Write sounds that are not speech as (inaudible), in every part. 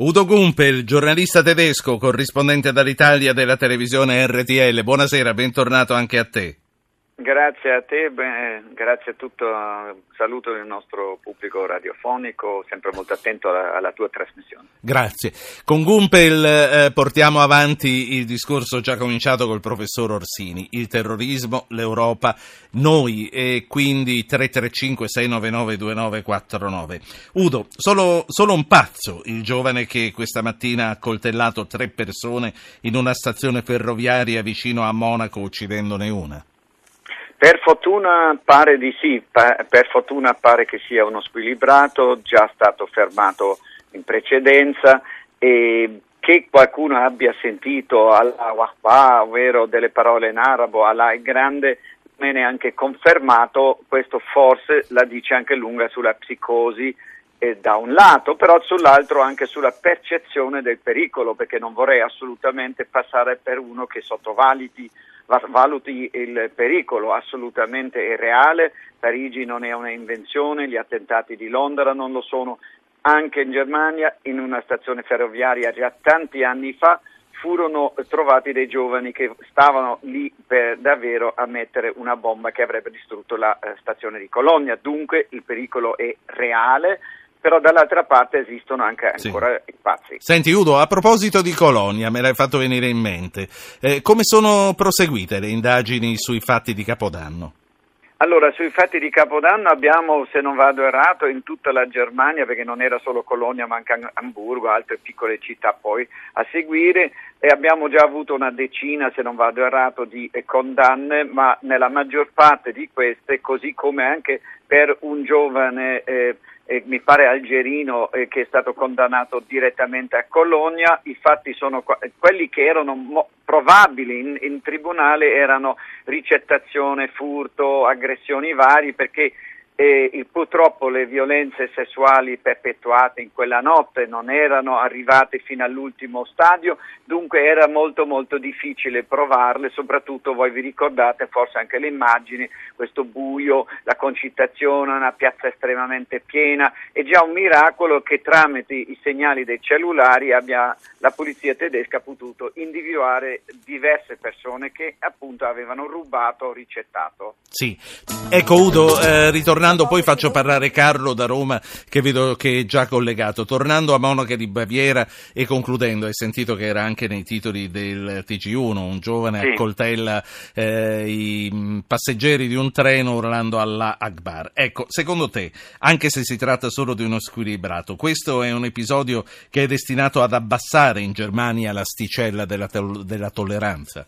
Udo Gumpel, giornalista tedesco, corrispondente dall'Italia della televisione RTL. Buonasera, bentornato anche a te. Grazie a te, beh, grazie a tutto, saluto il nostro pubblico radiofonico, sempre molto attento alla, alla tua trasmissione. Grazie. Con Gumpel eh, portiamo avanti il discorso già cominciato col professor Orsini, il terrorismo, l'Europa, noi e quindi 335-699-2949. Udo, solo, solo un pazzo, il giovane che questa mattina ha coltellato tre persone in una stazione ferroviaria vicino a Monaco uccidendone una. Per fortuna pare di sì, per fortuna pare che sia uno squilibrato, già stato fermato in precedenza e che qualcuno abbia sentito Allah Wahba, ovvero delle parole in arabo, Allah è grande, viene anche confermato, questo forse la dice anche lunga sulla psicosi eh, da un lato, però sull'altro anche sulla percezione del pericolo, perché non vorrei assolutamente passare per uno che sottovaluti valuti il pericolo, assolutamente è reale, Parigi non è una invenzione, gli attentati di Londra non lo sono, anche in Germania in una stazione ferroviaria già tanti anni fa furono trovati dei giovani che stavano lì per davvero a mettere una bomba che avrebbe distrutto la eh, stazione di Colonia, dunque il pericolo è reale, però dall'altra parte esistono anche ancora sì. i pazzi. Senti Udo, a proposito di Colonia, me l'hai fatto venire in mente, eh, come sono proseguite le indagini sui fatti di Capodanno? Allora, sui fatti di Capodanno abbiamo, se non vado errato, in tutta la Germania, perché non era solo Colonia ma anche Hamburgo, altre piccole città poi a seguire, e abbiamo già avuto una decina, se non vado errato, di condanne, ma nella maggior parte di queste, così come anche per un giovane eh, eh, mi pare algerino eh, che è stato condannato direttamente a Colonia, i fatti sono quelli che erano mo- probabili in, in tribunale erano ricettazione, furto, aggressioni vari perché e purtroppo le violenze sessuali perpetuate in quella notte non erano arrivate fino all'ultimo stadio, dunque era molto molto difficile provarle, soprattutto voi vi ricordate forse anche le immagini, questo buio, la concitazione, una piazza estremamente piena, è già un miracolo che tramite i segnali dei cellulari abbia la polizia tedesca potuto individuare diverse persone che appunto avevano rubato o ricettato. Sì, ecco Udo, eh, ritornando tornando, poi faccio parlare Carlo da Roma che vedo che è già collegato. Tornando a Monaca di Baviera e concludendo, hai sentito che era anche nei titoli del TG1, un giovane sì. accoltella eh, i passeggeri di un treno urlando Allah Akbar. Ecco, secondo te, anche se si tratta solo di uno squilibrato, questo è un episodio che è destinato ad abbassare in Germania l'asticella della, to- della tolleranza?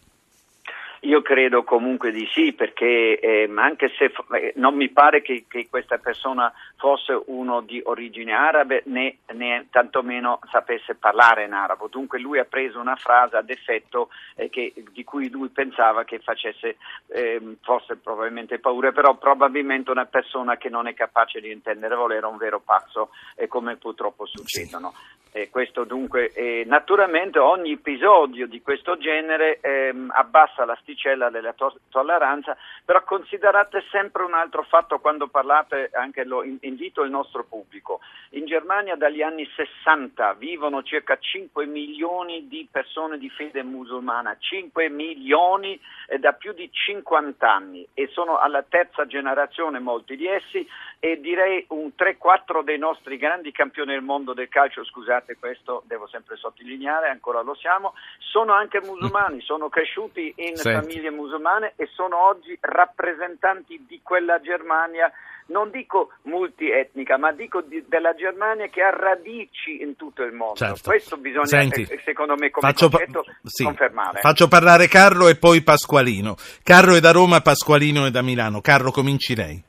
Io credo comunque di sì, perché eh, anche se eh, non mi pare che, che, questa persona fosse uno di origine arabe né, né tantomeno sapesse parlare in arabo, dunque lui ha preso una frase ad effetto eh, che, di cui lui pensava che facesse ehm, forse probabilmente paura, però probabilmente una persona che non è capace di intendere volere un vero pazzo, eh, come purtroppo succedono. E questo dunque, eh, naturalmente ogni episodio di questo genere ehm, abbassa l'asticella della to- tolleranza, però considerate sempre un altro fatto quando parlate, anche lo invito il nostro pubblico. In Germania dagli anni 60 vivono circa 5 milioni di persone di fede musulmana, 5 milioni eh, da più di 50 anni e sono alla terza generazione molti di essi e direi un 3-4 dei nostri grandi campioni del mondo del calcio, scusate, scusate questo devo sempre sottolineare, ancora lo siamo, sono anche musulmani, sono cresciuti in Senti. famiglie musulmane e sono oggi rappresentanti di quella Germania non dico multietnica, ma dico di, della Germania che ha radici in tutto il mondo. Certo. Questo bisogna, Senti, eh, secondo me, come faccio concetto, pa- sì. confermare. Faccio parlare Carlo e poi Pasqualino. Carlo è da Roma, Pasqualino è da Milano. Carlo, cominci lei.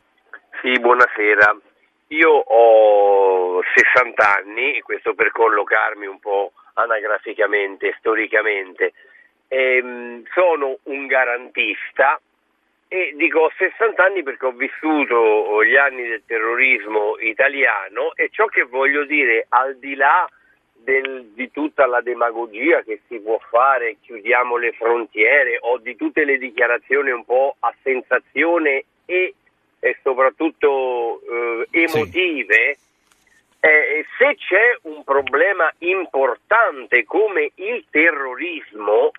Sì, buonasera. Io ho 60 anni, questo per collocarmi un po' anagraficamente, storicamente, ehm, sono un garantista e dico ho 60 anni perché ho vissuto gli anni del terrorismo italiano e ciò che voglio dire al di là del, di tutta la demagogia che si può fare, chiudiamo le frontiere o di tutte le dichiarazioni un po' a sensazione e e soprattutto eh, emotive, sì. eh, se c'è un problema importante come il terrorismo,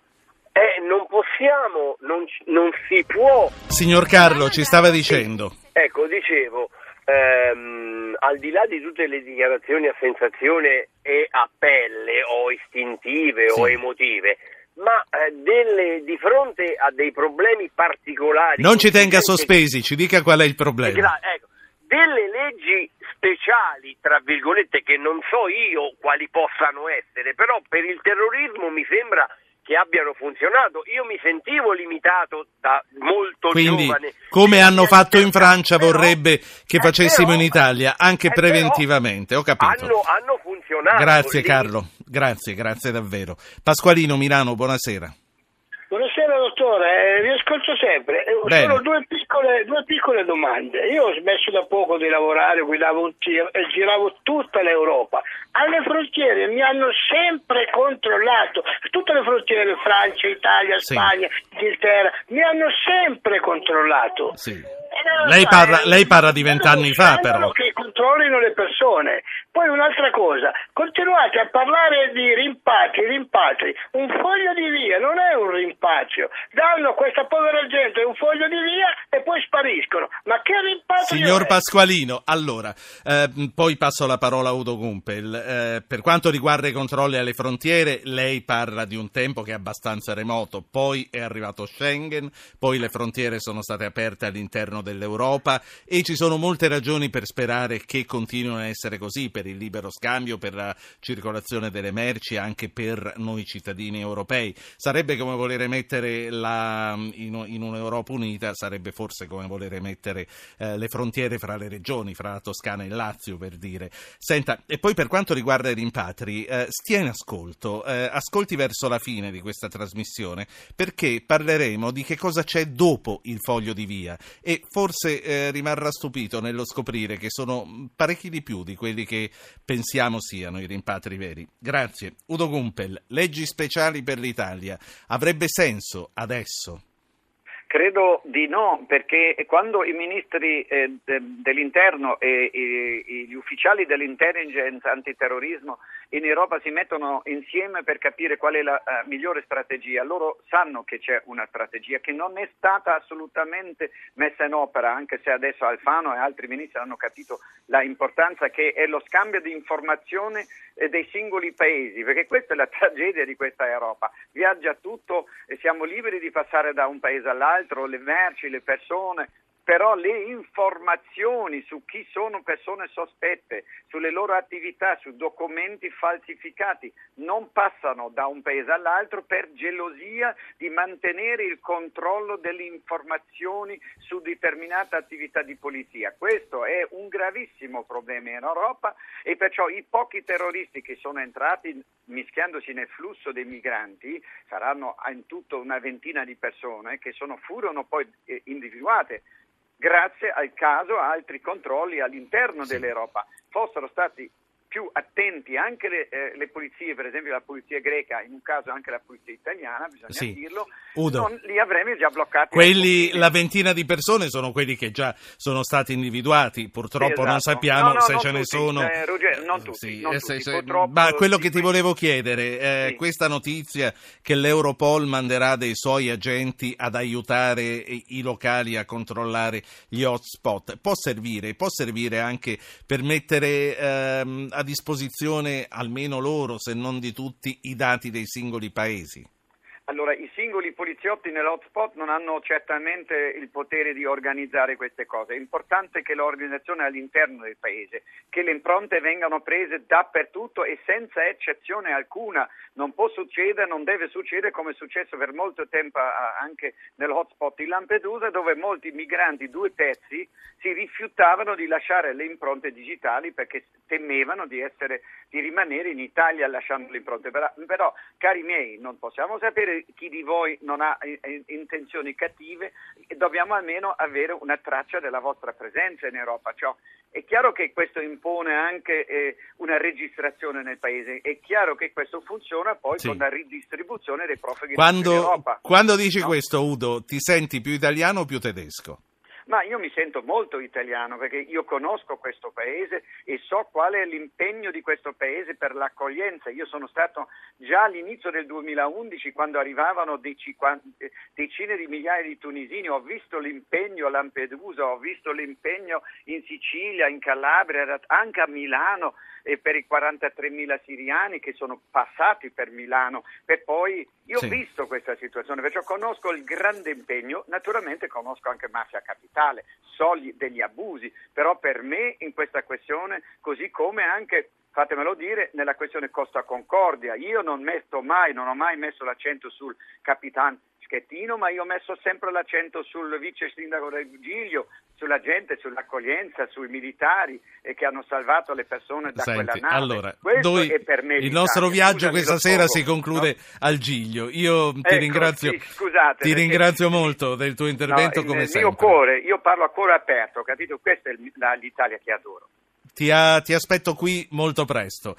eh, non possiamo, non, non, si può. Signor Carlo, ci stava dicendo. Ecco, dicevo, ehm, al di là di tutte le dichiarazioni a sensazione e a pelle o istintive sì. o emotive, ma eh, delle, di fronte a dei problemi particolari... Non ci tenga sospesi, ci dica qual è il problema. Ecco, delle leggi speciali, tra virgolette, che non so io quali possano essere, però per il terrorismo mi sembra che abbiano funzionato. Io mi sentivo limitato da molto Quindi, giovane. come hanno fatto in Francia, però, vorrebbe che facessimo però, in Italia, anche preventivamente. Ho capito. Hanno, hanno funzionato. Grazie. Carlo, grazie, grazie davvero. Pasqualino Milano, buonasera. Buonasera dottore, eh, vi ascolto sempre. Eh, Bene. Sono due piccole, due piccole, domande. Io ho smesso da poco di lavorare, guidavo un tir e giravo tutta l'Europa. Alle frontiere mi hanno sempre controllato, tutte le frontiere, Francia, Italia, sì. Spagna, Inghilterra, mi hanno sempre controllato. Sì. Lei parla, lei parla di vent'anni fa però. Che controllino le persone. Poi un'altra cosa, continuate a parlare di rimpatri, rimpatri. Un foglio di via non è un rimpatrio. Danno a questa povera gente un foglio di via e poi spariscono. Ma che rimpatrio Signor è? Pasqualino, allora, eh, poi passo la parola a Udo Gumpel. Eh, per quanto riguarda i controlli alle frontiere, lei parla di un tempo che è abbastanza remoto. Poi è arrivato Schengen, poi le frontiere sono state aperte all'interno dell'Europa e ci sono molte ragioni per sperare che continuino a essere così per il libero scambio, per la circolazione delle merci, anche per noi cittadini europei. Sarebbe come volere mettere la, in, in, un'Europa unita, sarebbe forse come volere mettere eh, le frontiere fra le regioni, fra la Toscana e il Lazio, per dire. Senta, e poi per quanto riguarda i rimpatri, eh, stia in ascolto, eh, ascolti verso la fine di questa trasmissione, perché parleremo di che cosa c'è dopo il foglio di via e forse eh, rimarrà stupito nello scoprire che sono parecchi di più di quelli che pensiamo siano i rimpatri veri. Grazie. Udo Gumpel, leggi speciali per l'Italia. Avrebbe senso adesso? Credo di no, perché quando i ministri eh, de, dell'interno e, e, e, gli ufficiali dell'intelligence antiterrorismo in Europa si mettono insieme per capire qual è la uh, migliore strategia, loro sanno che c'è una strategia che non è stata assolutamente messa in opera, anche se adesso Alfano e altri ministri hanno capito la importanza che è lo scambio di informazioni eh, dei singoli paesi, perché questa è la (laughs) tragedia di questa Europa. Viaggia tutto e siamo liberi di passare da un paese all'altro altro le merci, le persone, però le informazioni su chi sono persone sospette, sulle loro attività, su documenti falsificati, non passano da un paese all'altro per gelosia di mantenere il controllo delle informazioni su determinate attività di polizia. Questo è un gravissimo problema in Europa e perciò i pochi terroristi che sono entrati mischiandosi nel flusso dei migranti, saranno in tutto una ventina di persone che sono, furono poi eh, individuate grazie al caso a altri controlli all'interno sì. dell'Europa. Fossero stati più attenti anche le, eh, le, polizie, per esempio la polizia greca, in un caso anche la polizia italiana, bisogna sì. dirlo, Udo. Non, li avremmo già bloccati. Quelli, la ventina di persone sono quelli che già sono stati individuati, purtroppo sì, esatto. non sappiamo no, no, se non ce tutti, ne sono. Eh, Ruggero, non tutti, sì, non eh, tutti. Se, ma quello che ti volevo chiedere, eh, questa notizia che l'Europol manderà dei suoi agenti ad aiutare i locali a controllare gli hotspot, può servire, può servire anche per mettere ehm, a disposizione almeno loro, se non di tutti, i dati dei singoli paesi? Allora, i singoli poliziotti nell'hotspot non hanno certamente il potere di organizzare queste cose. È importante che l'organizzazione all'interno del paese, che le impronte vengano prese dappertutto e senza eccezione alcuna. Non può succedere, non deve succedere come è successo per molto tempo anche nell'hotspot di Lampedusa, dove molti migranti, due terzi, si rifiutavano di lasciare le impronte digitali perché temevano di, essere, di rimanere in Italia lasciando le impronte. Però, però, cari miei, non possiamo sapere chi di voi non ha eh, eh, intenzioni cattive, dobbiamo almeno avere una traccia della vostra presenza in Europa. Cioè, è chiaro che questo impone anche eh, una registrazione nel paese, è chiaro che questo funziona poi sì. con la ridistribuzione dei profughi quando, in Europa. Quando dici no? questo, Udo, ti senti più italiano o più tedesco? Ma io mi sento molto italiano perché io conosco questo paese e so qual è l'impegno di questo paese per l'accoglienza. Io sono stato già all'inizio del 2011 quando arrivavano decine di migliaia di tunisini, ho visto l'impegno a Lampedusa, ho visto l'impegno in Sicilia, in Calabria, anche a Milano e per i 43.000 siriani che sono passati per Milano. E poi io sì. ho visto questa situazione, perciò conosco il grande impegno, naturalmente conosco anche mafia capitale, so degli abusi, però per me in questa questione, così come anche fatemelo dire, nella questione Costa Concordia. Io non metto mai, non ho mai messo l'accento sul capitano Schettino, ma io ho messo sempre l'accento sul vice sindaco del Giglio, sulla gente, sull'accoglienza, sui militari eh, che hanno salvato le persone da Senti, quella nave. Allora, noi, il nostro viaggio Scusami, questa sera si conclude no? al Giglio. Io ti ecco, ringrazio, sì, scusate, ti ringrazio molto del tuo intervento no, come sempre. Mio cuore, io parlo a cuore aperto, capito? Questa è l'Italia che adoro. Ti, a, ti aspetto qui molto presto.